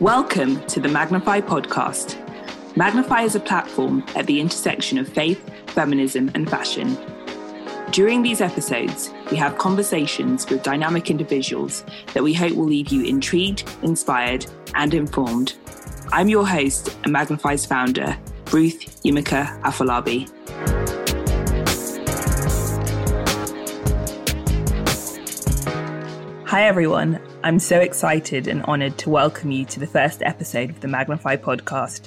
Welcome to the Magnify podcast. Magnify is a platform at the intersection of faith, feminism, and fashion. During these episodes, we have conversations with dynamic individuals that we hope will leave you intrigued, inspired, and informed. I'm your host and Magnify's founder, Ruth Yimika Afolabi. Hi, everyone. I'm so excited and honoured to welcome you to the first episode of the Magnify podcast.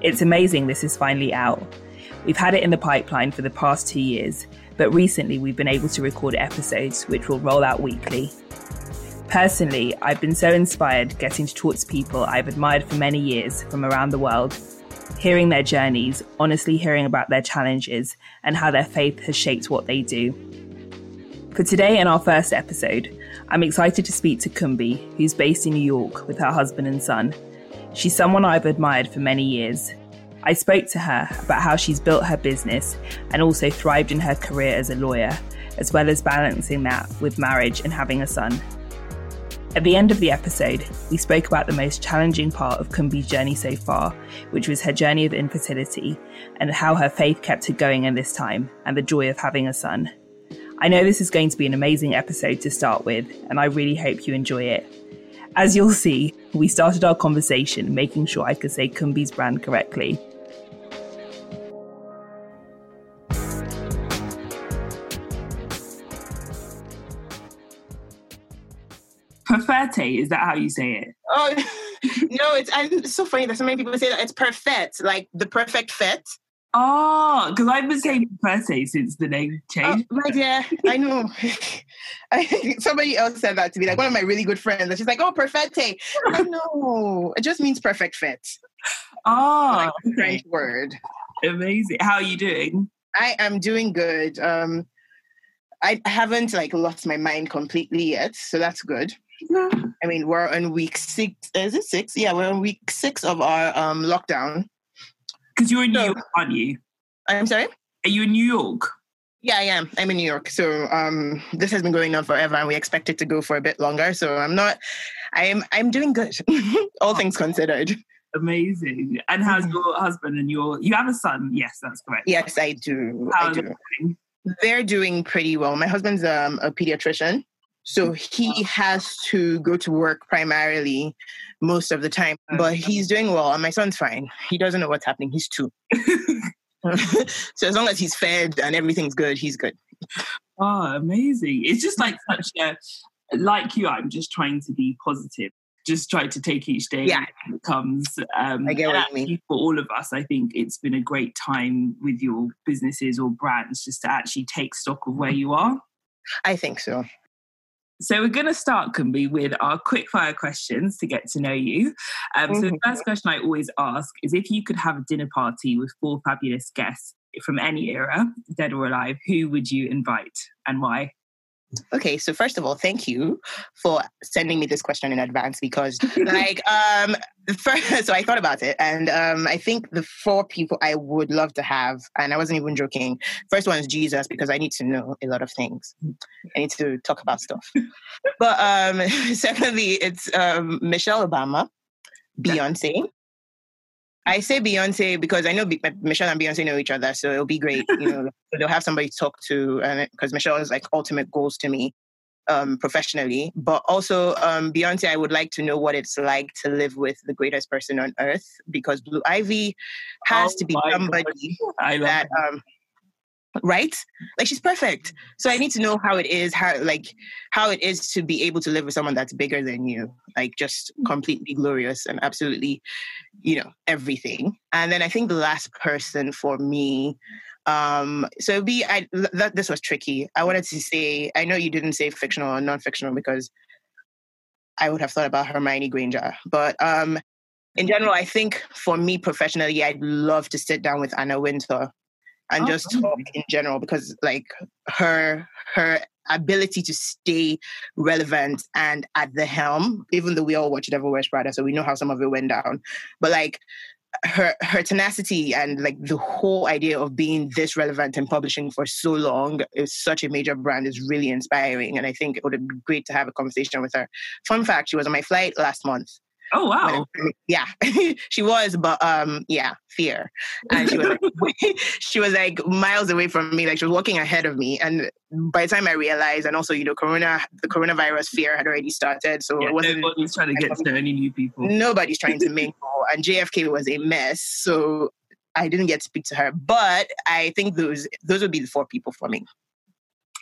It's amazing this is finally out. We've had it in the pipeline for the past two years, but recently we've been able to record episodes which will roll out weekly. Personally, I've been so inspired getting to talk to people I've admired for many years from around the world, hearing their journeys, honestly hearing about their challenges, and how their faith has shaped what they do. For today, in our first episode, I'm excited to speak to Kunbi, who's based in New York with her husband and son. She's someone I've admired for many years. I spoke to her about how she's built her business and also thrived in her career as a lawyer, as well as balancing that with marriage and having a son. At the end of the episode, we spoke about the most challenging part of Kunbi's journey so far, which was her journey of infertility and how her faith kept her going in this time and the joy of having a son. I know this is going to be an amazing episode to start with, and I really hope you enjoy it. As you'll see, we started our conversation making sure I could say Kunbi's brand correctly. Perfette, is that how you say it? Oh, no, it's, it's so funny that so many people say that it's perfect, like the perfect fit. Oh, because I've been saying Perse since the name oh, changed. Oh, my dear, I know. I, somebody else said that to me, like one of my really good friends. And she's like, oh, perfette. I know. It just means perfect fit. Oh, like French word. Amazing. How are you doing? I am doing good. Um, I haven't like lost my mind completely yet, so that's good. Yeah. I mean, we're on week six. Is it six? Yeah, we're on week six of our um, lockdown. Because you're in New so, York, aren't you? I'm sorry? Are you in New York? Yeah, I am. I'm in New York. So um, this has been going on forever and we expect it to go for a bit longer. So I'm not I am I'm doing good, all things considered. Amazing. And how's mm-hmm. your husband and your you have a son? Yes, that's correct. Yes, I do. How I do. Doing? They're doing pretty well. My husband's um, a pediatrician. So he has to go to work primarily most of the time, but he's doing well. And my son's fine. He doesn't know what's happening. He's two. so as long as he's fed and everything's good, he's good. Oh, amazing. It's just like such a, like you, I'm just trying to be positive. Just try to take each day yeah. it comes. Um, I get what you mean. For all of us, I think it's been a great time with your businesses or brands just to actually take stock of where you are. I think so. So we're going to start, Kunbi, with our quick fire questions to get to know you. Um, mm-hmm. So the mm-hmm. first question I always ask is if you could have a dinner party with four fabulous guests from any era, dead or alive, who would you invite and why? Okay, so first of all, thank you for sending me this question in advance because, like, um, first, so I thought about it, and um, I think the four people I would love to have, and I wasn't even joking. First one is Jesus because I need to know a lot of things. I need to talk about stuff. but um, secondly, it's um, Michelle Obama, Beyonce, I say Beyonce because I know Michelle and Beyonce know each other, so it'll be great. You know, they'll have somebody to talk to, and because Michelle is like ultimate goals to me um, professionally. But also, um, Beyonce, I would like to know what it's like to live with the greatest person on earth because Blue Ivy has oh to be somebody that. Um, right? Like she's perfect. So i need to know how it is how like how it is to be able to live with someone that's bigger than you like just mm. completely glorious and absolutely you know everything. And then i think the last person for me um so be i that this was tricky. I wanted to say i know you didn't say fictional or non-fictional because i would have thought about hermione granger but um in general i think for me professionally i'd love to sit down with anna wintour and oh, just talk in general because like her her ability to stay relevant and at the helm even though we all watch devil wears prada so we know how some of it went down but like her her tenacity and like the whole idea of being this relevant and publishing for so long is such a major brand is really inspiring and i think it would be great to have a conversation with her. Fun fact she was on my flight last month Oh wow! yeah, she was, but um, yeah, fear, and she was like, she was like miles away from me, like she was walking ahead of me, and by the time I realized, and also you know, corona, the coronavirus fear had already started, so yeah, it wasn't. Nobody's trying to get to any new people. Nobody's trying to mingle, and JFK was a mess, so I didn't get to speak to her. But I think those those would be the four people for me.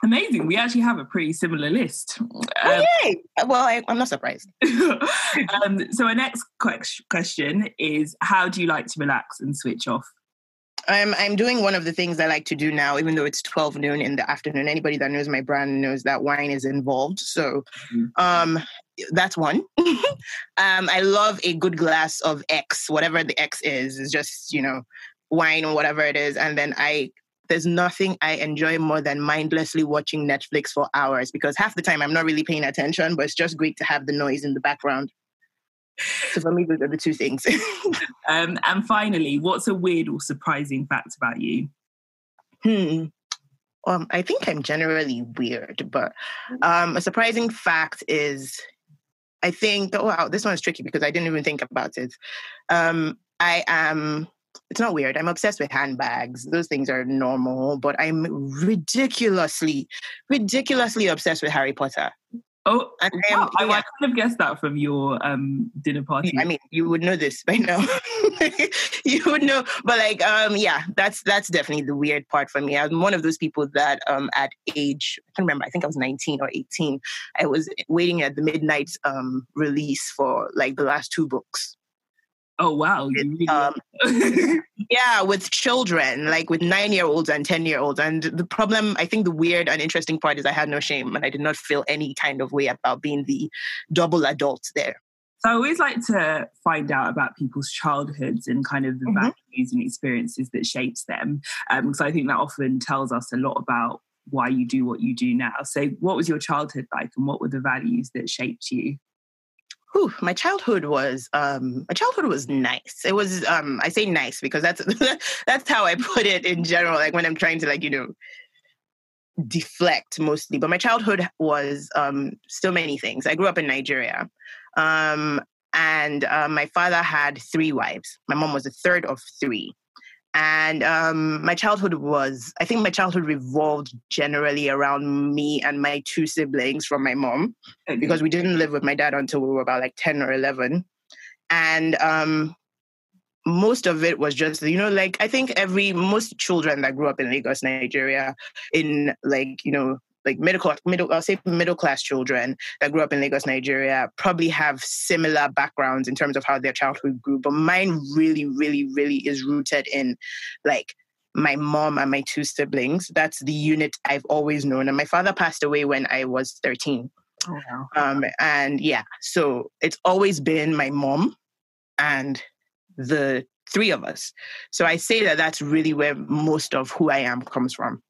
Amazing. We actually have a pretty similar list. Um, oh, yay. Well, I, am not surprised. um, so, our next question is How do you like to relax and switch off? I'm I'm doing one of the things I like to do now, even though it's 12 noon in the afternoon. Anybody that knows my brand knows that wine is involved. So mm-hmm. um that's one. um I love a good glass of X, whatever the X is, is just, you know, wine or whatever it is. And then I there's nothing I enjoy more than mindlessly watching Netflix for hours because half the time I'm not really paying attention, but it's just great to have the noise in the background. So for me, those are the two things. um, and finally, what's a weird or surprising fact about you? Hmm. Um, I think I'm generally weird, but um, a surprising fact is I think, oh, wow, this one's tricky because I didn't even think about it. Um, I am it's not weird. I'm obsessed with handbags. Those things are normal, but I'm ridiculously, ridiculously obsessed with Harry Potter. Oh, and wow. I, I kind of guessed that from your um, dinner party. I mean, you would know this by now. you would know, but like, um, yeah, that's that's definitely the weird part for me. I'm one of those people that, um, at age, I can't remember. I think I was 19 or 18. I was waiting at the midnight um release for like the last two books. Oh wow! Really um, yeah, with children, like with nine-year-olds and ten-year-olds, and the problem, I think, the weird and interesting part is I had no shame, and I did not feel any kind of way about being the double adult there. So I always like to find out about people's childhoods and kind of the mm-hmm. values and experiences that shapes them, because um, I think that often tells us a lot about why you do what you do now. So, what was your childhood like, and what were the values that shaped you? Whew, my childhood was um, my childhood was nice. It was um, I say nice because that's that's how I put it in general. Like when I'm trying to like you know deflect mostly, but my childhood was um, still many things. I grew up in Nigeria, um, and uh, my father had three wives. My mom was the third of three. And um, my childhood was, I think my childhood revolved generally around me and my two siblings from my mom, because we didn't live with my dad until we were about like 10 or 11. And um, most of it was just, you know, like I think every, most children that grew up in Lagos, Nigeria, in like, you know, like middle class, middle, I'll say middle class children that grew up in Lagos, Nigeria, probably have similar backgrounds in terms of how their childhood grew. But mine really, really, really is rooted in like my mom and my two siblings. That's the unit I've always known. And my father passed away when I was 13. Oh, wow. Um, and yeah, so it's always been my mom and the three of us. So I say that that's really where most of who I am comes from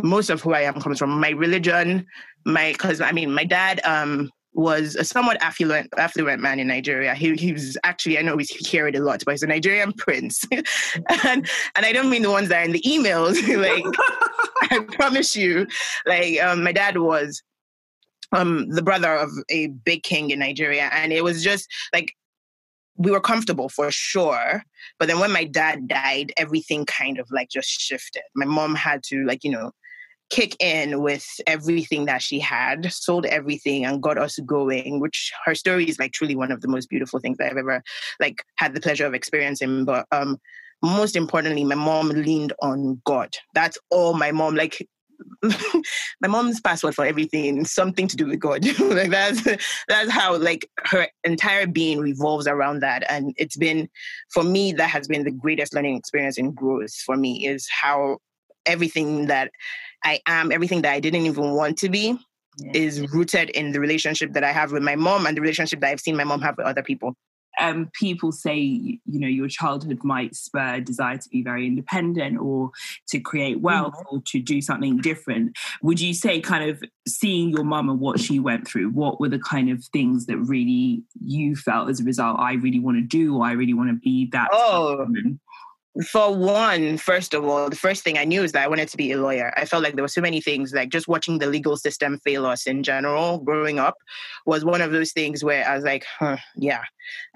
most of who I am comes from. My religion, my because I mean my dad um was a somewhat affluent affluent man in Nigeria. He he was actually I know we hear it a lot, but he's a Nigerian prince, and and I don't mean the ones that are in the emails. like I promise you, like um, my dad was um the brother of a big king in Nigeria, and it was just like we were comfortable for sure. But then when my dad died, everything kind of like just shifted. My mom had to like, you know, kick in with everything that she had, sold everything and got us going, which her story is like truly one of the most beautiful things that I've ever like had the pleasure of experiencing. But um most importantly, my mom leaned on God. That's all my mom like my mom's password for everything something to do with god like that's that's how like her entire being revolves around that and it's been for me that has been the greatest learning experience and growth for me is how everything that I am, everything that I didn't even want to be, yeah. is rooted in the relationship that I have with my mom and the relationship that I've seen my mom have with other people. Um, people say, you know, your childhood might spur a desire to be very independent or to create wealth mm-hmm. or to do something different. Would you say, kind of seeing your mum and what she went through, what were the kind of things that really you felt as a result, I really want to do or I really want to be that? Oh, For one, first of all, the first thing I knew is that I wanted to be a lawyer. I felt like there were so many things, like just watching the legal system fail us in general growing up was one of those things where I was like, huh, yeah.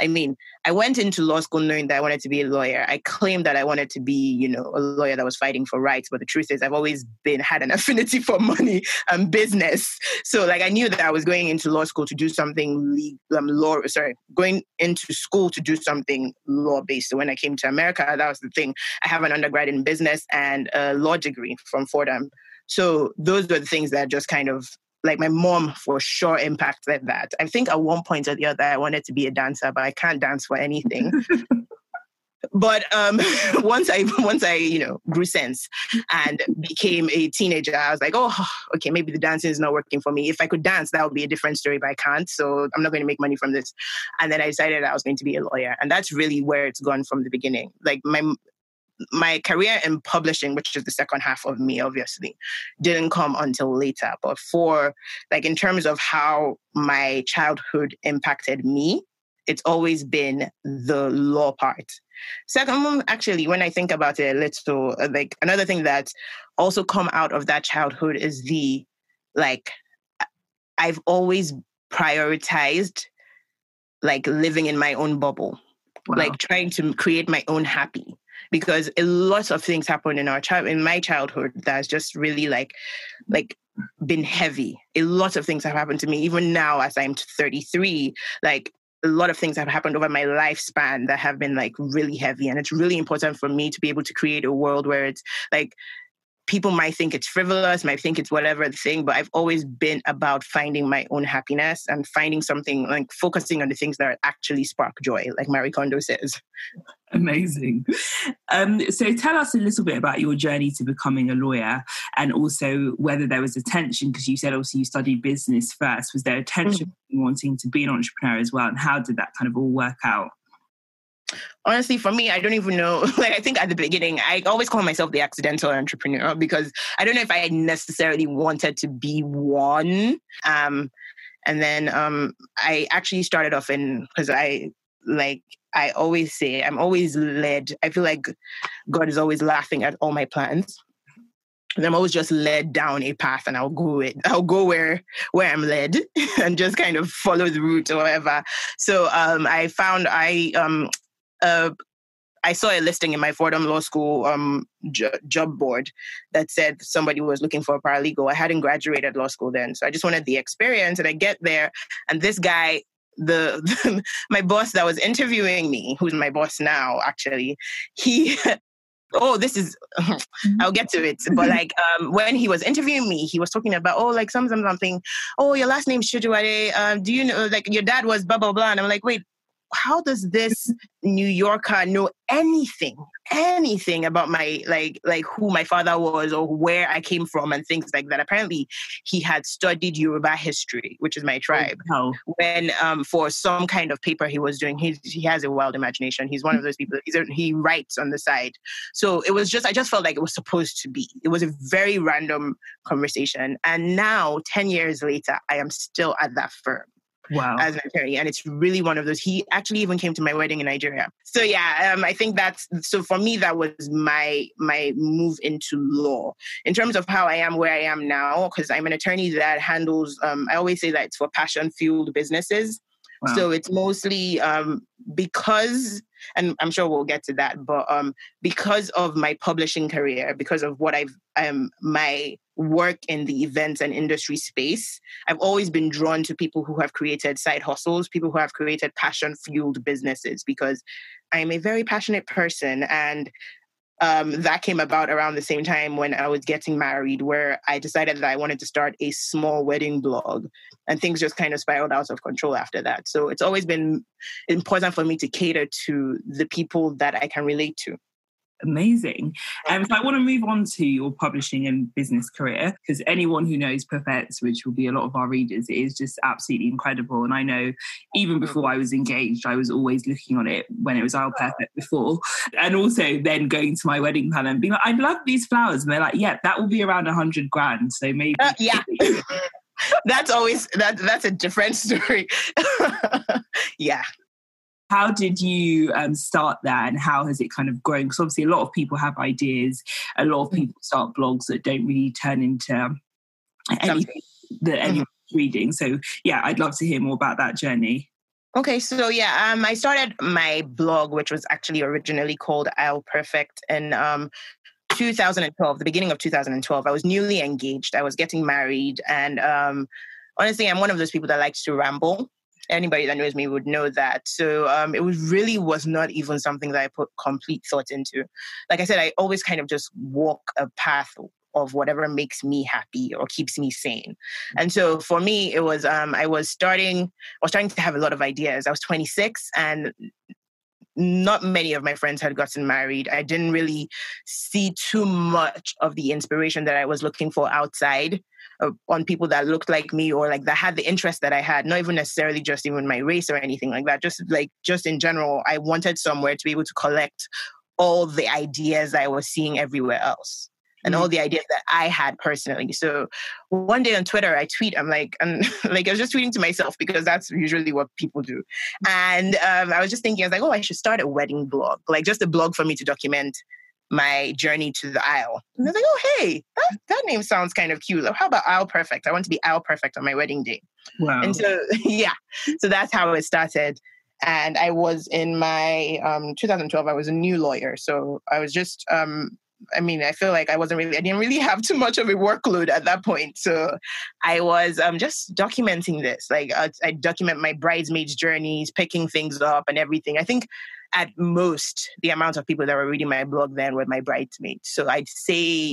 I mean, I went into law school knowing that I wanted to be a lawyer. I claimed that I wanted to be, you know, a lawyer that was fighting for rights. But the truth is, I've always been had an affinity for money and business. So, like, I knew that I was going into law school to do something um, law. Sorry, going into school to do something law based. So when I came to America, that was the thing. I have an undergrad in business and a law degree from Fordham. So those were the things that just kind of like my mom for sure impacted that. I think at one point or the other I wanted to be a dancer, but I can't dance for anything. but um, once I once I you know grew sense and became a teenager, I was like, oh, okay, maybe the dancing is not working for me. If I could dance, that would be a different story, but I can't, so I'm not going to make money from this. And then I decided I was going to be a lawyer, and that's really where it's gone from the beginning. Like my my career in publishing, which is the second half of me, obviously, didn't come until later. But for like in terms of how my childhood impacted me, it's always been the law part Second actually, when I think about it a little, uh, like another thing that's also come out of that childhood is the like I've always prioritized like living in my own bubble, wow. like trying to create my own happy because a lot of things happened in our child in my childhood that's just really like like been heavy. A lot of things have happened to me. Even now, as I'm 33, like a lot of things have happened over my lifespan that have been like really heavy. And it's really important for me to be able to create a world where it's like people might think it's frivolous, might think it's whatever thing, but I've always been about finding my own happiness and finding something like focusing on the things that actually spark joy, like Marie Kondo says. Amazing. Um, so tell us a little bit about your journey to becoming a lawyer and also whether there was a tension, because you said also you studied business first. Was there a tension mm-hmm. wanting to be an entrepreneur as well? And how did that kind of all work out? Honestly for me i don't even know like i think at the beginning i always call myself the accidental entrepreneur because i don't know if i necessarily wanted to be one um and then um i actually started off in because i like i always say i'm always led i feel like god is always laughing at all my plans and I'm always just led down a path and I'll go it. I'll go where where I'm led and just kind of follow the route or whatever. So um I found I um uh, I saw a listing in my Fordham Law School um, j- job board that said somebody was looking for a paralegal. I hadn't graduated law school then, so I just wanted the experience. And I get there, and this guy, the, the my boss that was interviewing me, who's my boss now, actually, he oh this is i'll get to it but like um when he was interviewing me he was talking about oh like something something oh your last name Shujawade. um do you know like your dad was blah blah blah and i'm like wait how does this New Yorker know anything, anything about my like like who my father was or where I came from and things like that? Apparently, he had studied Yoruba history, which is my tribe. Oh, When um, for some kind of paper he was doing, he he has a wild imagination. He's one of those people. He's a, he writes on the side. So it was just I just felt like it was supposed to be. It was a very random conversation, and now ten years later, I am still at that firm wow. as an attorney. And it's really one of those. He actually even came to my wedding in Nigeria. So yeah, um, I think that's so for me that was my my move into law. In terms of how I am where I am now, because I'm an attorney that handles. Um, I always say that it's for passion fueled businesses. Wow. So it's mostly um, because, and I'm sure we'll get to that, but um, because of my publishing career, because of what I've um, my work in the events and industry space, I've always been drawn to people who have created side hustles, people who have created passion fueled businesses, because I'm a very passionate person and um, that came about around the same time when I was getting married, where I decided that I wanted to start a small wedding blog, and things just kind of spiraled out of control after that. So it's always been important for me to cater to the people that I can relate to amazing. Um, so I want to move on to your publishing and business career because anyone who knows Perfête, which will be a lot of our readers, is just absolutely incredible. And I know even before I was engaged, I was always looking on it when it was Aisle Perfect before, and also then going to my wedding planner and being like, "I love these flowers," and they're like, "Yeah, that will be around a hundred grand." So maybe, uh, yeah. that's always that that's a different story. yeah how did you um, start that and how has it kind of grown? Because obviously, a lot of people have ideas, a lot of mm. people start blogs that don't really turn into anything that mm-hmm. anyone's reading. So, yeah, I'd love to hear more about that journey. Okay, so yeah, um, I started my blog, which was actually originally called Aisle Perfect, in um, 2012, the beginning of 2012. I was newly engaged. I was getting married, and um, honestly, I'm one of those people that likes to ramble. Anybody that knows me would know that. So um, it was really was not even something that I put complete thought into. Like I said, I always kind of just walk a path of whatever makes me happy or keeps me sane. And so for me, it was um, I was starting, I was starting to have a lot of ideas. I was 26 and not many of my friends had gotten married. I didn't really see too much of the inspiration that I was looking for outside uh, on people that looked like me or like that had the interest that I had, not even necessarily just even my race or anything like that. Just like, just in general, I wanted somewhere to be able to collect all the ideas I was seeing everywhere else and all mm. the ideas that I had personally. So one day on Twitter, I tweet, I'm like, and like I was just tweeting to myself because that's usually what people do. And um, I was just thinking, I was like, oh, I should start a wedding blog, like just a blog for me to document my journey to the aisle. And I was like, oh, hey, that, that name sounds kind of cute. How about Aisle Perfect? I want to be Aisle Perfect on my wedding day. Wow. And so, yeah, so that's how it started. And I was in my um, 2012, I was a new lawyer. So I was just um, I mean, I feel like I wasn't really, I didn't really have too much of a workload at that point. So I was um, just documenting this. Like I, I document my bridesmaids' journeys, picking things up and everything. I think at most the amount of people that were reading my blog then were my bridesmaids. So I'd say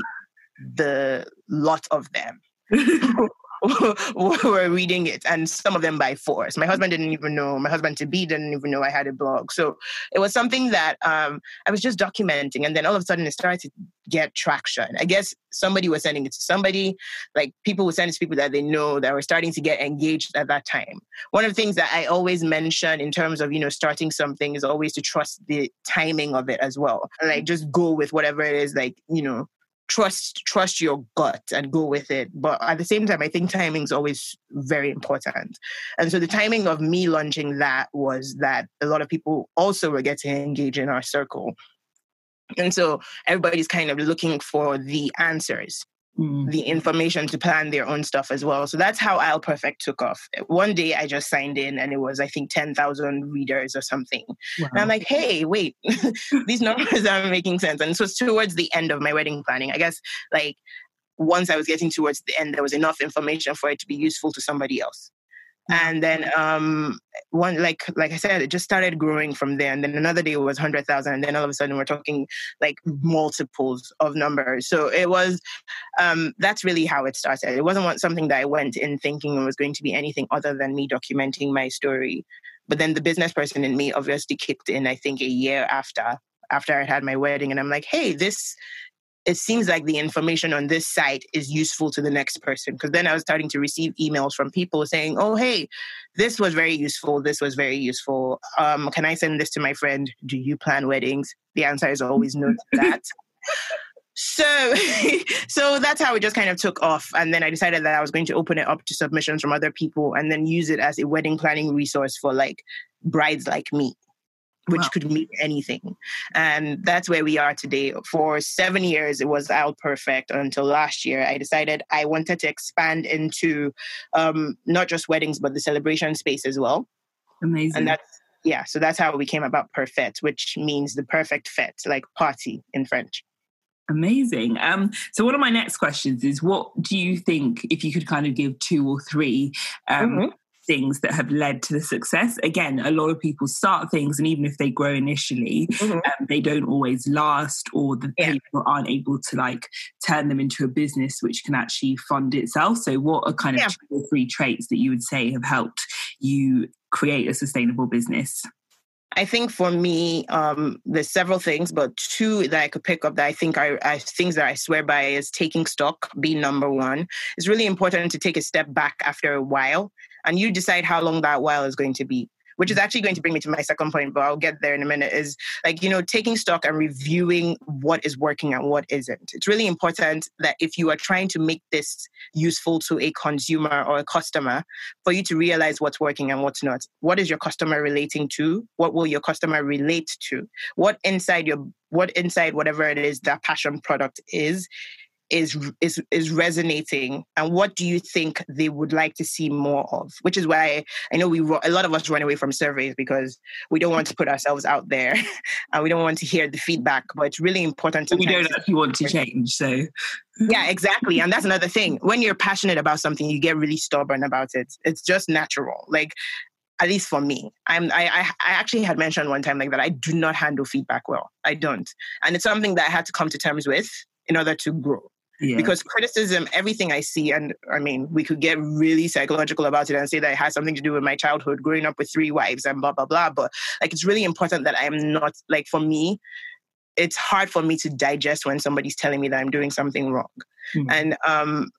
the lot of them. were reading it, and some of them by force. My husband didn't even know. My husband to be didn't even know I had a blog. So it was something that um, I was just documenting, and then all of a sudden it started to get traction. I guess somebody was sending it to somebody. Like people would send it to people that they know that were starting to get engaged at that time. One of the things that I always mention in terms of you know starting something is always to trust the timing of it as well. Like just go with whatever it is. Like you know trust trust your gut and go with it. But at the same time i think timing is always very important. And so the timing of me launching that was that a lot of people also were getting engaged in our circle. And so everybody's kind of looking for the answers mm. the information to plan their own stuff as well. So that's how Aisle Perfect took off. One day I just signed in and it was, I think, 10,000 readers or something. Wow. And I'm like, hey, wait, these numbers aren't making sense. And so it's towards the end of my wedding planning. I guess like once I was getting towards the end, there was enough information for it to be useful to somebody else and then um one like like i said it just started growing from there. And then another day it was 100000 and then all of a sudden we're talking like multiples of numbers. So it was um that's really how it started. It wasn't something that i went in thinking it was going to be anything other than me documenting my story. But then the business person in me obviously kicked in i think a year after after i had my wedding. And i'm like hey this it seems like the information on this site is useful to the next person. Because then I was starting to receive emails from people saying, oh, hey, this was very useful. This was very useful. Um, can I send this to my friend? Do you plan weddings? The answer is always no to that. so so that's how it just kind of took off and then i decided that i was going to open it up to submissions from other people and then use it as a wedding planning resource for like brides like me which wow. could mean anything. And that's where we are today. For seven years, it was Aisle Perfect until last year. I decided I wanted to expand into um, not just weddings, but the celebration space as well. Amazing. And that's, yeah, so that's how we came about Perfête, which means the perfect fete, like party in French. Amazing. Um, so one of my next questions is what do you think if you could kind of give two or three um, mm-hmm things that have led to the success. Again, a lot of people start things, and even if they grow initially, mm-hmm. um, they don't always last, or the yeah. people aren't able to like turn them into a business which can actually fund itself. So, what are kind of yeah. two or three traits that you would say have helped you create a sustainable business? I think for me, um, there's several things, but two that I could pick up that I think are, are, things that I swear by is taking stock, being number one. It's really important to take a step back after a while and you decide how long that while is going to be. which is mm. actually going to bring me to my second point, but I'll get there in a minute, is like, you know, taking stock and reviewing what is working and what isn't. It's really important that if you are trying to make this useful to a consumer or a customer, for you to realize what's working and what's not. What is your customer relating to? What will your customer relate to? What inside your what inside whatever it is that passion product is is is is resonating and what do you think they would like to see more of? Which is why i know we a lot of us run away from surveys because we don't want to put ourselves out there and we don't want to hear the feedback but it's really important to we don't actually want to change so. Yeah exactly and that's another thing. When you're passionate about something you get really stubborn about it. It's just natural like at least for me. I'm I, I i actually had mentioned one time like that i do not handle feedback well. I don't. And it's something that i had to come to terms with in order to grow yeah. Because criticism, everything I see, and I mean, we could get really psychological about it and say that it has something to do with my childhood, growing up with three wives and blah, blah, blah. But like, it's really important that I am not, like, for me, it's hard for me to digest when somebody's telling me that I'm doing something wrong. Mm-hmm. And um,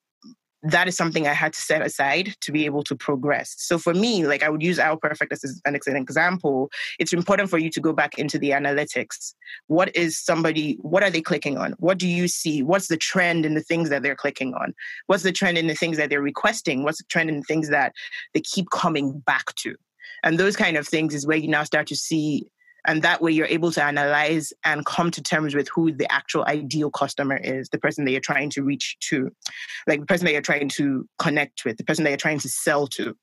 that is something I had to set aside to be able to progress. So for me, like I would use Aisle Perfect as an example. It's important for you to go back into the analytics. What is somebody, what are they clicking on? What do you see? What's the trend in the things that they're clicking on? What's the trend in the things that they're requesting? What's the trend in the things that they keep coming back to? And those kind of things is where you now start to see and that way you're able to analyze and come to terms with who the actual ideal customer is, the person that you're trying to reach to, like the person that you're trying to connect with, the person that you're trying to sell to.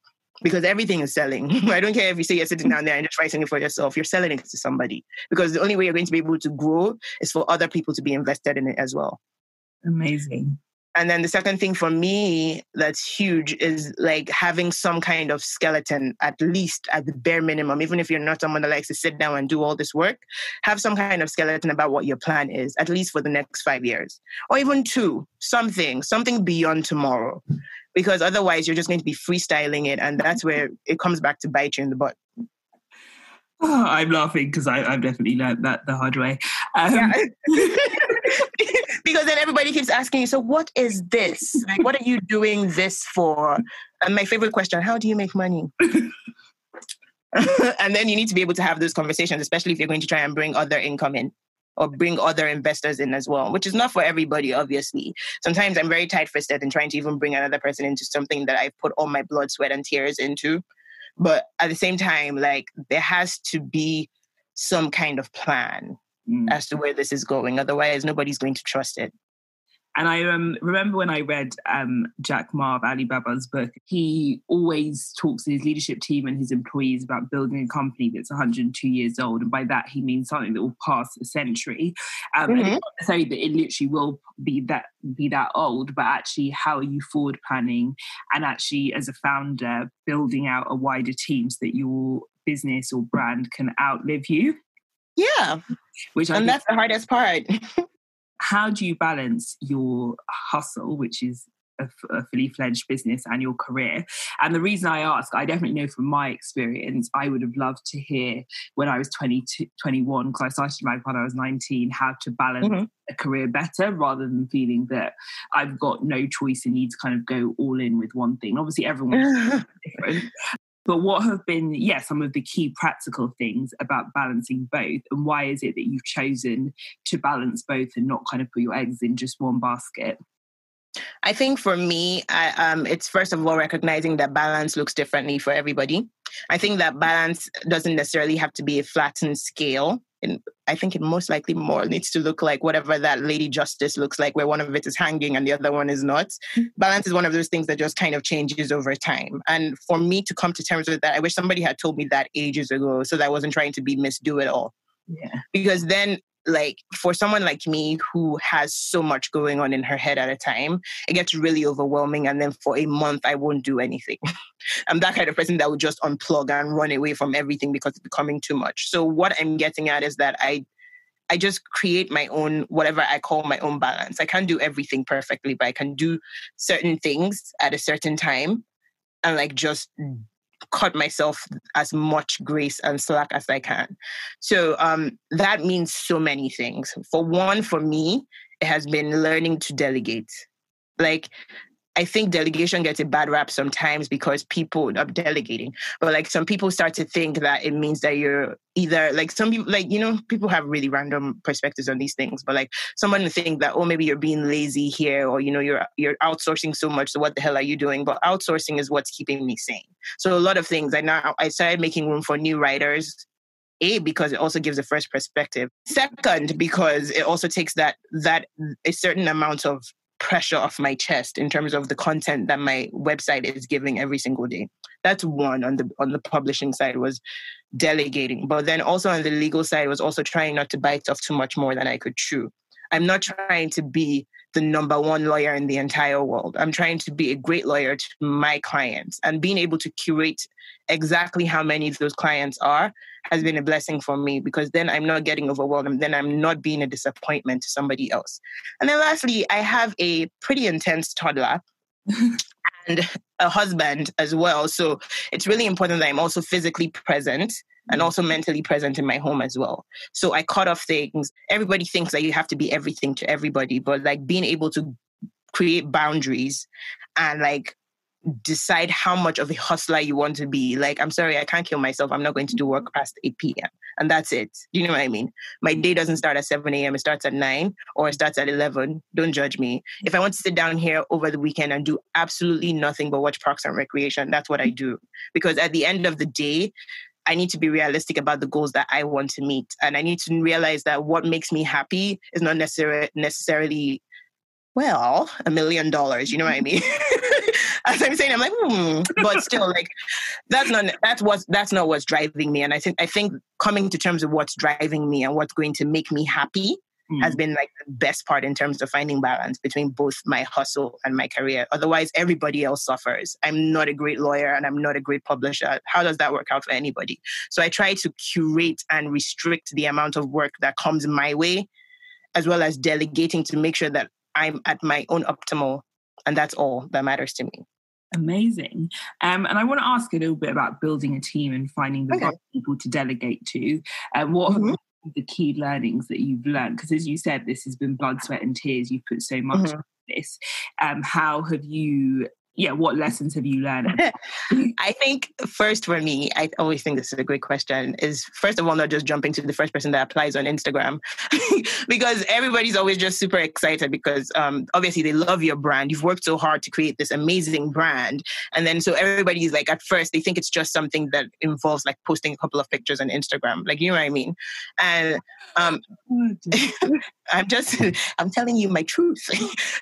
Because everything is selling. I don't care if you say you're sitting down there and just writing it for yourself, you're selling it to somebody. Because the only way you're going to be able to grow is for other people to be invested in it as well. Amazing. And then the second thing for me that's huge is like having some kind of skeleton, at least at the bare minimum, even if you're not someone that likes to sit down and do all this work, have some kind of skeleton about what your plan is, at least for the next five years. Or even two, something, something beyond tomorrow. Because otherwise you're just going to be freestyling it and that's where it comes back to bite you in the butt. Oh, I'm laughing because I've definitely learned that the hard way. Um, yeah. because then everybody keeps asking you, so what is this? Like, what are you doing this for? And my favorite question, how do you make money? and then you need to be able to have those conversations, especially if you're going to try and bring other income in or bring other investors in as well, which is not for everybody, obviously. Sometimes I'm very tight fisted in trying to even bring another person into something that I've put all my blood, sweat, and tears into. But at the same time, like there has to be some kind of plan mm. as to where this is going. Otherwise, nobody's going to trust it. And I um, remember when I read um, Jack Ma of Alibaba's book, he always talks to his leadership team and his employees about building a company that's 102 years old. And by that, he means something that will pass a century. Um, mm-hmm. And not necessarily that it literally will be that be that old, but actually, how are you forward planning and actually, as a founder, building out a wider team so that your business or brand can outlive you? Yeah. Which and that's the hardest part. how do you balance your hustle, which is a, a fully fledged business, and your career? And the reason I ask, I definitely know from my experience, I would have loved to hear when I was 22, 21, because I started my when I was 19, how to balance mm-hmm. a career better rather than feeling that I've got no choice and need to kind of go all in with one thing. Obviously, everyone's different. But what have been, yeah, some of the key practical things about balancing both? And why is it that you've chosen to balance both and not kind of put your eggs in just one basket? I think for me, I, um, it's first of all recognizing that balance looks differently for everybody. I think that balance doesn't necessarily have to be a flattened scale and I think it most likely more needs to look like whatever that Lady Justice looks like, where one of it is hanging and the other one is not. Mm-hmm. Balance is one of those things that just kind of changes over time. And for me to come to terms with that, I wish somebody had told me that ages ago so that I wasn't trying to be Miss Do It All. Yeah. Because then like for someone like me who has so much going on in her head at a time, it gets really overwhelming. And then for a month, I won't do anything. I'm that kind of person that would just unplug and run away from everything because it's becoming too much. So what I'm getting at is that I I just create my own whatever I call my own balance. I can't do everything perfectly, but I can do certain things at a certain time and like just cut myself as much grace and slack as I can. So um, that means so many things. For one, for me, it has been learning to delegate. Like I think delegation gets a bad rap sometimes because people are delegating, but like some people start to think that it means that you're either like some people, like, you know, people have really random perspectives on these things, but like someone think that, oh, maybe you're being lazy here or, you know, you're, you're outsourcing so much. So what the hell are you doing? But outsourcing is what's keeping me sane. So a lot of things I now, I started making room for new writers a because it also gives a fresh perspective second because it also takes that that a certain amount of pressure off my chest in terms of the content that my website is giving every single day. That's one on the on the publishing side was delegating. But then also on the legal side was also trying not to bite off too much more than I could chew. I'm not trying to be the number one lawyer in the entire world. I'm trying to be a great lawyer to my clients and being able to curate exactly how many of those clients are has been a blessing for me because then I'm not getting overwhelmed and then I'm not being a disappointment to somebody else. And then lastly, I have a pretty intense toddler. and a husband as well. So it's really important that I'm also physically present and mm. also mentally present in my home as well. So I cut off things. Everybody thinks that you have to be everything to everybody, but like being able to create boundaries and like decide how much of a hustler you want to be. Like, I'm sorry, I can't kill myself. I'm not going to do work mm-hmm. past 8 p.m. And that's it. Do you know what I mean? My day doesn't start at 7 a.m. It starts at 9 or it starts at 11. Don't judge me. If I want to sit down here over the weekend and do absolutely nothing but watch Parks and Recreation, that's what I do. Because at the end of the day, I need to be realistic about the goals that I want to meet. And I need to realize that what makes me happy is not necessarily necessarily well, a million dollars. You know what I mean? As I'm saying, I'm like, hmm. but still, like, that's not that's what that's not what's driving me. And I think I think coming to terms with what's driving me and what's going to make me happy mm. has been like the best part in terms of finding balance between both my hustle and my career. Otherwise, everybody else suffers. I'm not a great lawyer and I'm not a great publisher. How does that work out for anybody? So I try to curate and restrict the amount of work that comes my way as well as delegating to make sure that I'm at my own optimal, and that's all that matters to me. Amazing. Um, and I want to ask a little bit about building a team and finding the okay. right people to delegate to. Um, what mm-hmm. the key learnings that you've learned? Because as you said, this has been blood, sweat, and tears. You've put so much mm-hmm. this. Um, how have you yeah, what lessons have you learned? I think first for me, I always think this is a great question, is first of all, not just jumping to the first person that applies on Instagram, because everybody's always just super excited because um, obviously they love your brand. You've worked so hard to create this amazing brand. And then so everybody's like, at first, they think it's just something that involves like posting a couple of pictures on Instagram. Like, you know what I mean? And um, I'm just, I'm telling you my truth.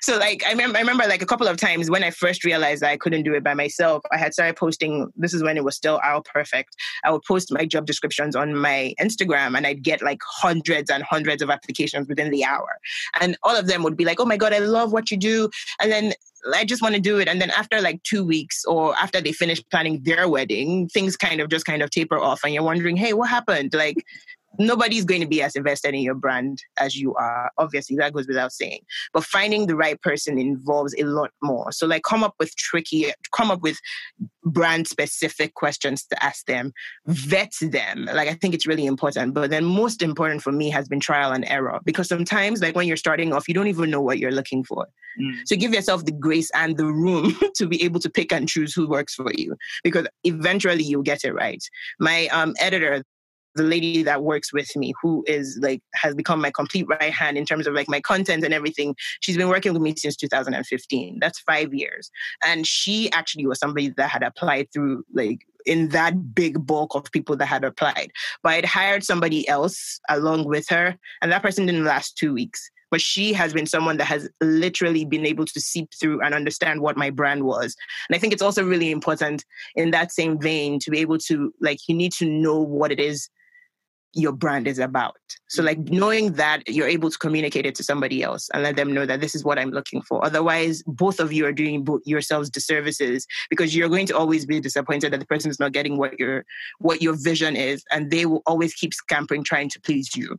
so like, I, mem- I remember like a couple of times when I first realized realized I couldn't do it by myself, I had started posting. This is when it was still Aisle Perfect. I would post my job descriptions on my Instagram and I'd get like hundreds and hundreds of applications within the hour. And all of them would be like, oh my God, I love what you do. And then I just want to do it. And then after like two weeks or after they finish planning their wedding, things kind of just kind of taper off and you're wondering, hey, what happened? Like, nobody's going to be as invested in your brand as you are. Obviously, that goes without saying. But finding the right person involves a lot more. So, like, come up with tricky, come up with brand specific questions to ask them, vet them. Like, I think it's really important. But then, most important for me has been trial and error because sometimes, like, when you're starting off, you don't even know what you're looking for. Mm. So, give yourself the grace and the room to be able to pick and choose who works for you because eventually you'll get it right. My um, editor, the lady that works with me who is like has become my complete right hand in terms of like my content and everything she's been working with me since 2015 that's five years. And she actually was somebody that had applied through like in that big bulk of people that had applied. But i'd hired somebody else along with her and that person didn't last two weeks. But she has been someone that has literally been able to seep through and understand what my brand was. And i think it's also really important in that same vein to be able to like you need to know what it is your brand is about. So, like knowing that you're able to communicate it to somebody else and let them know that this is what I'm looking for. Otherwise, both of you are doing yourselves disservices because you're going to always be disappointed that the person is not getting what your what your vision is, and they will always keep scampering trying to please you.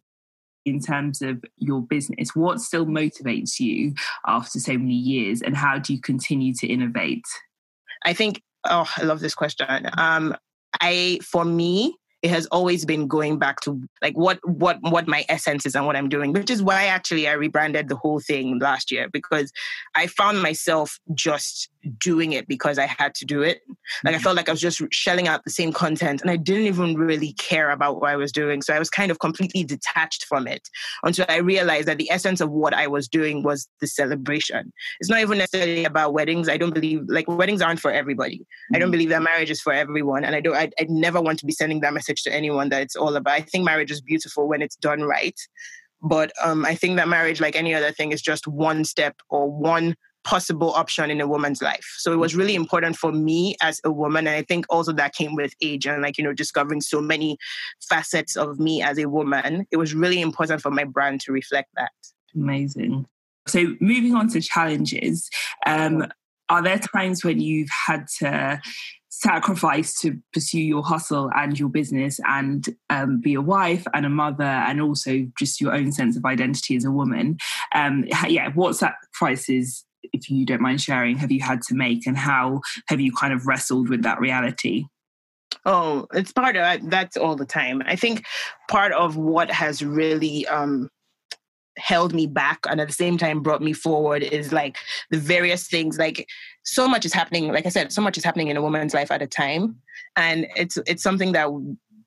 In terms of your business, what still motivates you after so many years, and how do you continue to innovate? I think. Oh, I love this question. Um, I for me, it has always been going back to like what what what my essence is and what I'm doing, which is why actually I rebranded the whole thing last year because I found myself just doing it because I had to do it. Like I mm-hmm. felt like I was just shelling out the same content and I didn't even really care about what I was doing. So I was kind of completely detached from it until I realized that the essence of what I was doing was the celebration. It's not even necessarily about weddings. I don't believe like weddings aren't for everybody. Mm-hmm. I don't mm-hmm. believe that marriage is for everyone. And I don't I, I never want to be sending that message to anyone that it's all about. I think marriage is beautiful when it's done right. But um, I think that marriage, like any other thing, is just one step or one possible option in a woman's life. So it was really important for me as a woman. And I think also that came with age and like, you know, discovering so many facets of me as a woman. It was really important for my brand to reflect that. Amazing. So moving on to challenges, um, are there times when you've had to sacrifice to pursue your hustle and your business and um, be a wife and a mother and also just your own sense of identity as a woman um, yeah what sacrifices if you don't mind sharing, have you had to make and how have you kind of wrestled with that reality? Oh, it's part of that's all the time. I think part of what has really um, held me back and at the same time brought me forward is like the various things like so much is happening like i said so much is happening in a woman's life at a time and it's it's something that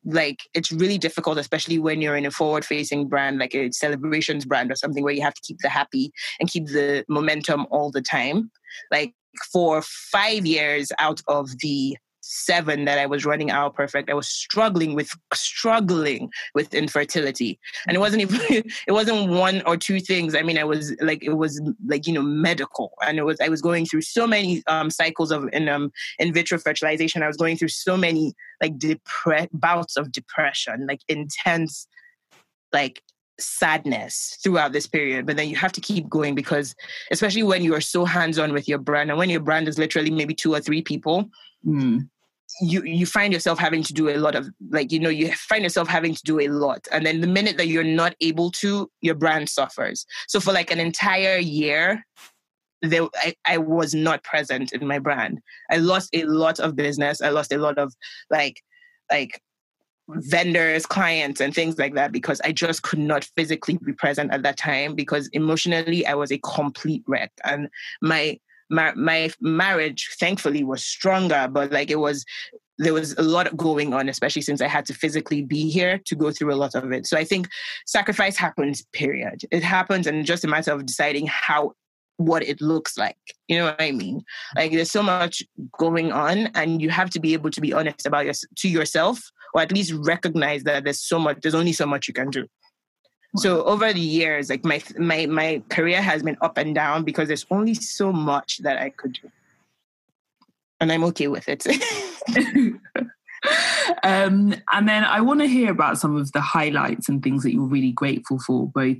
like it's really difficult, especially when you're in a forward facing brand, like a celebrations brand or something where you have to keep the happy and keep the momentum all the time. Like for five years out of the seven that I was running Aisle Perfect, I was struggling with struggling with infertility, and it wasn't even it wasn't one or two things. I mean, I was like it was like you know medical, and it was I was going through so many um, cycles of in um in vitro fertilization. I was going through so many like depre- bouts of depression, like intense, like sadness throughout this period but then you have to keep going because especially when you are so hands on with your brand and when your brand is literally maybe two or three people mm you you find yourself having to do a lot of like you know you find yourself having to do a lot. And then the minute that you're not able to your brand suffers. So for like an entire year there I, I was not present in my brand. I lost a lot of business. I lost a lot of like like vendors clients and things like that because i just could not physically be present at that time because emotionally i was a complete wreck. And my my, my marriage thankfully was stronger but like it was there was a lot going on especially since i had to physically be here to go through a lot of it. So i think sacrifice happens period. It happens and just a matter of deciding how what it looks like. You know what i mean? Like there's so much going on and you have to be able to be honest about your to yourself or at least recognize that there's so much there's only so much you can do so over the years, like my my my career has been up and down because there's only so much that I could do, and I'm okay with it. um, and then I want to hear about some of the highlights and things that you're really grateful for, both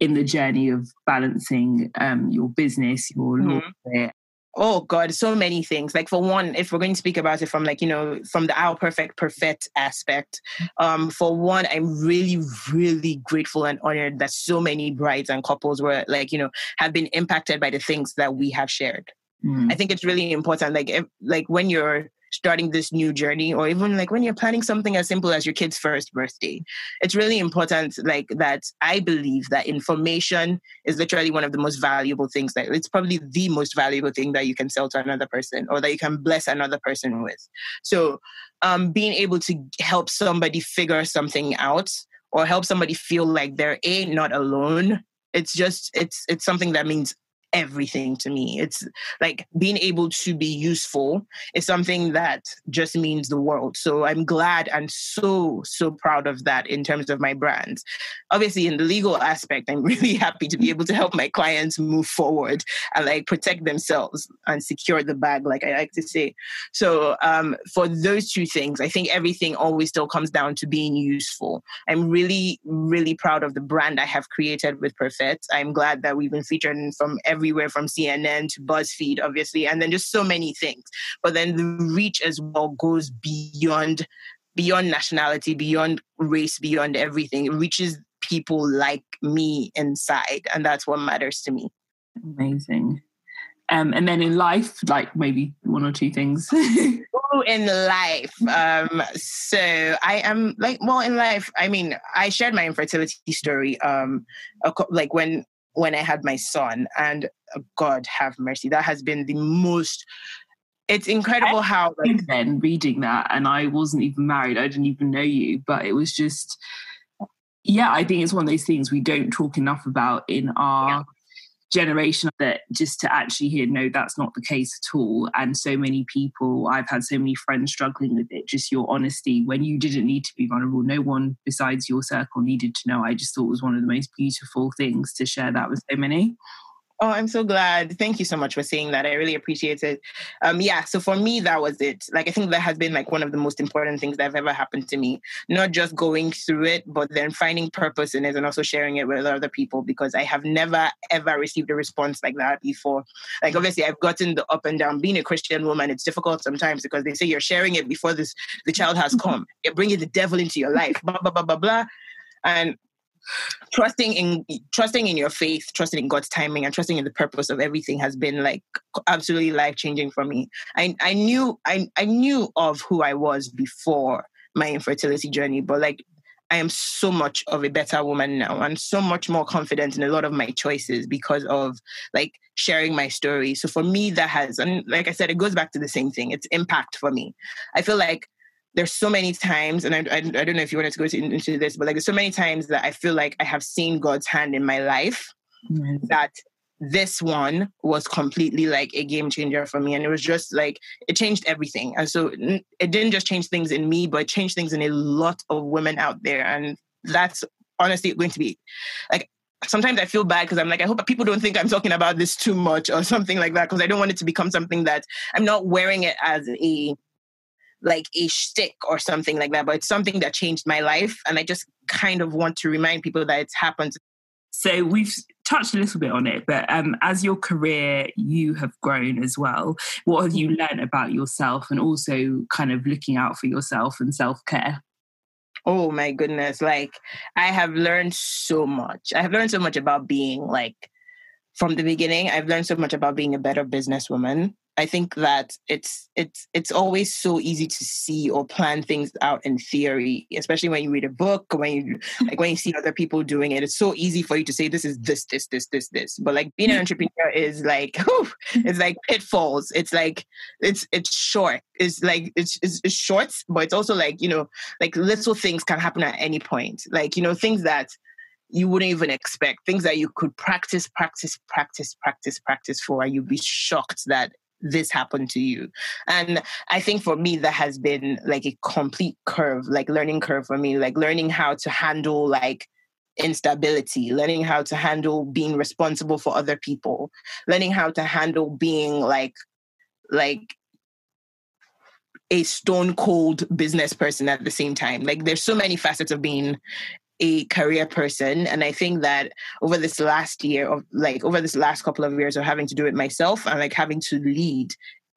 in the journey of balancing um, your business, your mm-hmm oh god so many things like for one if we're going to speak about it from like you know from the Aisle Perfect perfect aspect um for one i'm really really grateful and honored that so many brides and couples were like you know have been impacted by the things that we have shared mm. i think it's really important like if, like when you're starting this new journey or even like when you're planning something as simple as your kid's first birthday. It's really important like that i believe that information is literally one of the most valuable things that it's probably the most valuable thing that you can sell to another person or that you can bless another person with. So um, being able to help somebody figure something out or help somebody feel like they're a not alone it's just it's it's something that means everything to me. It's like being able to be useful is something that just means the world. So I'm glad and so, so proud of that in terms of my brands. Obviously, in the legal aspect, I'm really happy to be able to help my clients move forward and like protect themselves and secure the bag, like I like to say. So um, for those two things, I think everything always still comes down to being useful. I'm really, really proud of the brand I have created with Perfête. I'm glad that we've been featured from every everywhere from CNN to BuzzFeed, obviously, and then just so many things. But then the reach as well goes beyond beyond nationality, beyond race, beyond everything. It reaches people like me inside, and that's what matters to me. Amazing. Um, and then in life, like maybe one or two things. oh, in life. Um, so I am like, well, in life, I mean, I shared my infertility story. Um, like when when I had my son, and uh, God have mercy, that has been the most. It's incredible how like, then reading that, and I wasn't even married. I didn't even know you, but it was just yeah, I think it's one of those things we don't talk enough about in our yeah generation that just to actually hear no that's not the case at all. And so many people i've had so many friends struggling with it just your honesty when you didn't need to be vulnerable. No one besides your circle needed to know. I just thought was one of the most beautiful things to share that with so many Oh, I'm so glad. Thank you so much for saying that. I really appreciate it. Um, yeah, so for me, that was it. Like, I think that has been like one of the most important things that have ever happened to me. Not just going through it, but then finding purpose in it and also sharing it with other people because I have never, ever received a response like that before. Like, obviously, I've gotten the up and down. Being a Christian woman, it's difficult sometimes because they say you're sharing it before this the child has come. You're bringing the devil into your life, blah, blah, blah, blah, blah. And trusting in trusting in your faith trusting in god's timing and trusting in the purpose of everything has been like absolutely life changing for me i i knew i i knew of who i was before my infertility journey but like I am so much of a better woman now and so much more confident in a lot of my choices because of like sharing my story. So for me, that has, and like I said, it goes back to the same thing. It's impact for me. I feel like there's so many times, and I, I, I, don't know if you wanted to go to, into this, but like there's so many times that I feel like I have seen God's hand in my life mm-hmm. that this one was completely like a game changer for me. And it was just like, it changed everything. And so it didn't just change things in me, but it changed things in a lot of women out there. And that's honestly going to be like, sometimes I feel bad because I'm like, I hope people don't think I'm talking about this too much or something like that because I don't want it to become something that I'm not wearing it as a like a shtick or something like that, but it's something that changed my life. And I just kind of want to remind people that it's happened. So we've touched a little bit on it, but um, as your career, you have grown as well. What have you learned about yourself and also kind of looking out for yourself and self care? Oh my goodness. Like, I have learned so much. I have learned so much about being like, from the beginning, I've learned so much about being a better businesswoman. I think that it's it's it's always so easy to see or plan things out in theory, especially when you read a book, or when you hmm. like when you see other people doing it. It's so easy for you to say this is this, this, this, this, this. But like being an hmm. entrepreneur is like whew, hmm. it's like pitfalls. It's like it's it's short. It's like it's, it's it's short, but it's also like, you know, like little things can happen at any point. Like, you know, things that you wouldn't even expect things that you could practice, practice, practice, practice, practice for, and you'd be shocked that this happened to you. And I think for me, that has been like a complete curve, like learning curve for me, like learning how to handle like instability, learning how to handle being responsible for other people, learning how to handle being like, like a stone cold business person at the same time. Like there's so many facets of being a career person and i think that over this last year of like over this last couple of years of having to do it myself and like having to lead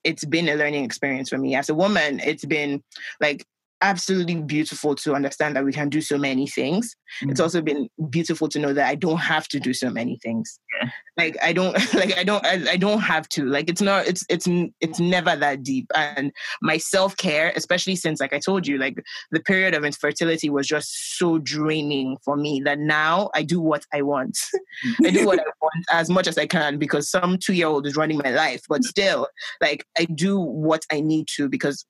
it's been a learning experience for me. As a woman it's been like absolutely beautiful to understand that we can do so many things. Mm-hmm. It's also been beautiful to know that I don't have to do so many things. Yeah. Like I don't like I don't I, I, don't have to. Like it's not it's it's it's never that deep. And my self-care, especially since like I told you, like the period of infertility was just so draining for me that now I do what I want. I do what I want as much as I can because some two-year-old is running my life. But still, like I do what I need to because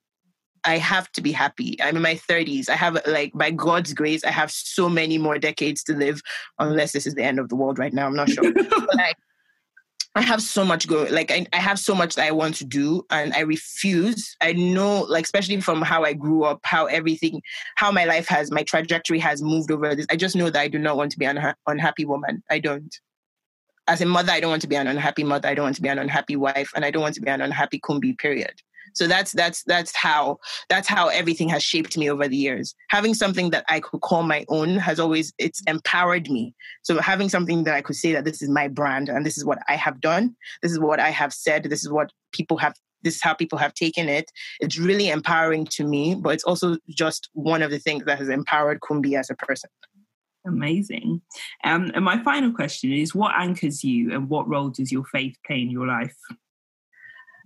I have to be happy. I'm in my 30s. I have, like, by God's grace, I have so many more decades to live, unless this is the end of the world right now. I'm not sure. but, like, I have so much going. Like, I, I have so much that I want to do, and I refuse. I know, like, especially from how I grew up, how everything, how my life has, my trajectory has moved over this. I just know that I do not want to be an unha- unhappy woman. I don't as a mother, I don't want to be an unhappy mother. I don't want to be an unhappy wife, and I don't want to be an unhappy Kunbi. Period. So that's that's that's how that's how everything has shaped me over the years. Having something that I could call my own has always it's empowered me. So having something that I could say that this is my brand and this is what I have done, this is what I have said, this is what people have this is how people have taken it. It's really empowering to me, but it's also just one of the things that has empowered Kunbi as a person. Amazing. Um, and my final question is what anchors you and what role does your faith play in your life?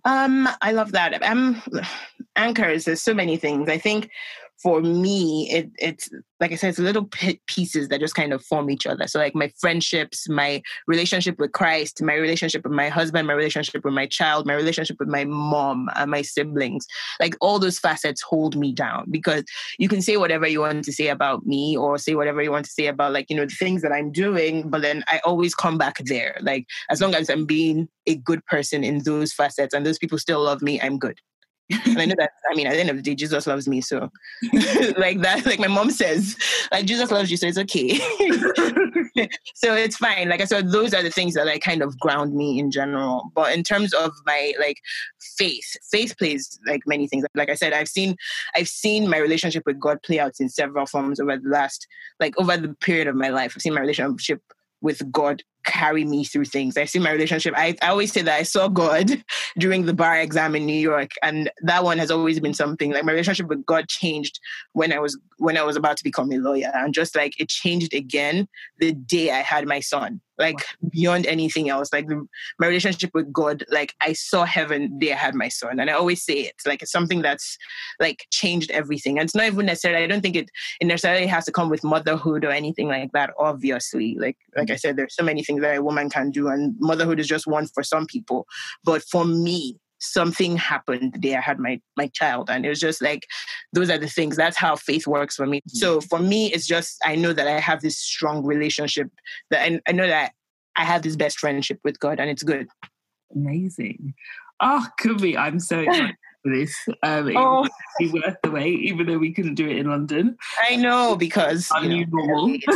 Um, I love that. Um, anchors. There's so many things. I think for me, it, it's like I said, it's little pieces that just kind of form each other. So, like my friendships, my relationship with Christ, my relationship with my husband, my relationship with my child, my relationship with my mom and my siblings, like all those facets hold me down because you can say whatever you want to say about me or say whatever you want to say about, like, you know, the things that I'm doing, but then I always come back there. Like, as long as I'm being a good person in those facets and those people still love me, I'm good and I know that, I mean, at the end of the day, Jesus loves me. So, like that, like my mom says, like Jesus loves you, so it's okay. so it's fine. Like I said, those are the things that like kind of ground me in general. But in terms of my like faith, faith plays like many things. Like I said, I've seen, I've seen my relationship with God play out in several forms over the last, like over the period of my life. I've seen my relationship with God carry me through things. I see my relationship. I, I always say that I saw God during the bar exam in New York, and that one has always been something. Like my relationship with God changed when I was when I was about to become a lawyer, and just like it changed again the day I had my son like beyond anything else. Like the, my relationship with God, like I saw heaven there had my son. And I always say it, like it's something that's like changed everything. And it's not even necessarily, I don't think it, it necessarily has to come with motherhood or anything like that, obviously. Like like I said, there's so many things that a woman can do, and motherhood is just one for some people. But for me, something happened the day I had my my child, and it was just like those are the things. That's how faith works for me. Mm-hmm. So for me, it's just I know that I have this strong relationship that I, I know that I have this best friendship with God, and it's good. Amazing. Oh, could be. I'm so excited for this. Um, it oh. be worth the wait, even though we couldn't do it in London. I know because I'm new normal.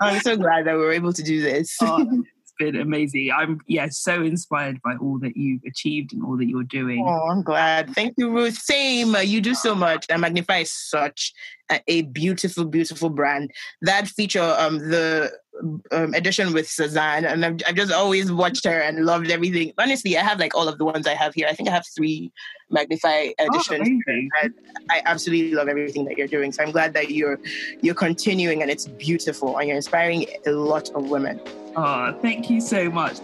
I'm so glad that we were able to do this. Oh, been amazing. I'm yeah so inspired by all that you've achieved and all that you're doing. Oh, I'm glad. Thank you, Ruth. Same. Uh, you do so much. And Magnify such a, a beautiful, beautiful brand. That feature, um, the um, edition with Suzanne, and I've, I've, just always watched her and loved everything. Honestly, I have like all of the ones I have here. I think I have three Magnify oh, editions. Oh, I absolutely love everything that you're doing. So I'm glad that you're you're continuing, and it's beautiful, and you're inspiring a lot of women. Oh, thank you so much.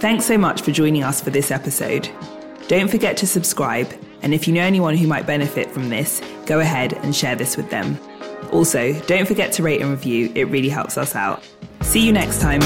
Thanks so much for joining us for this episode. Don't forget to subscribe, and if you know anyone who might benefit from this, go ahead and share this with them. Also, don't forget to rate and review, it really helps us out. See you next time.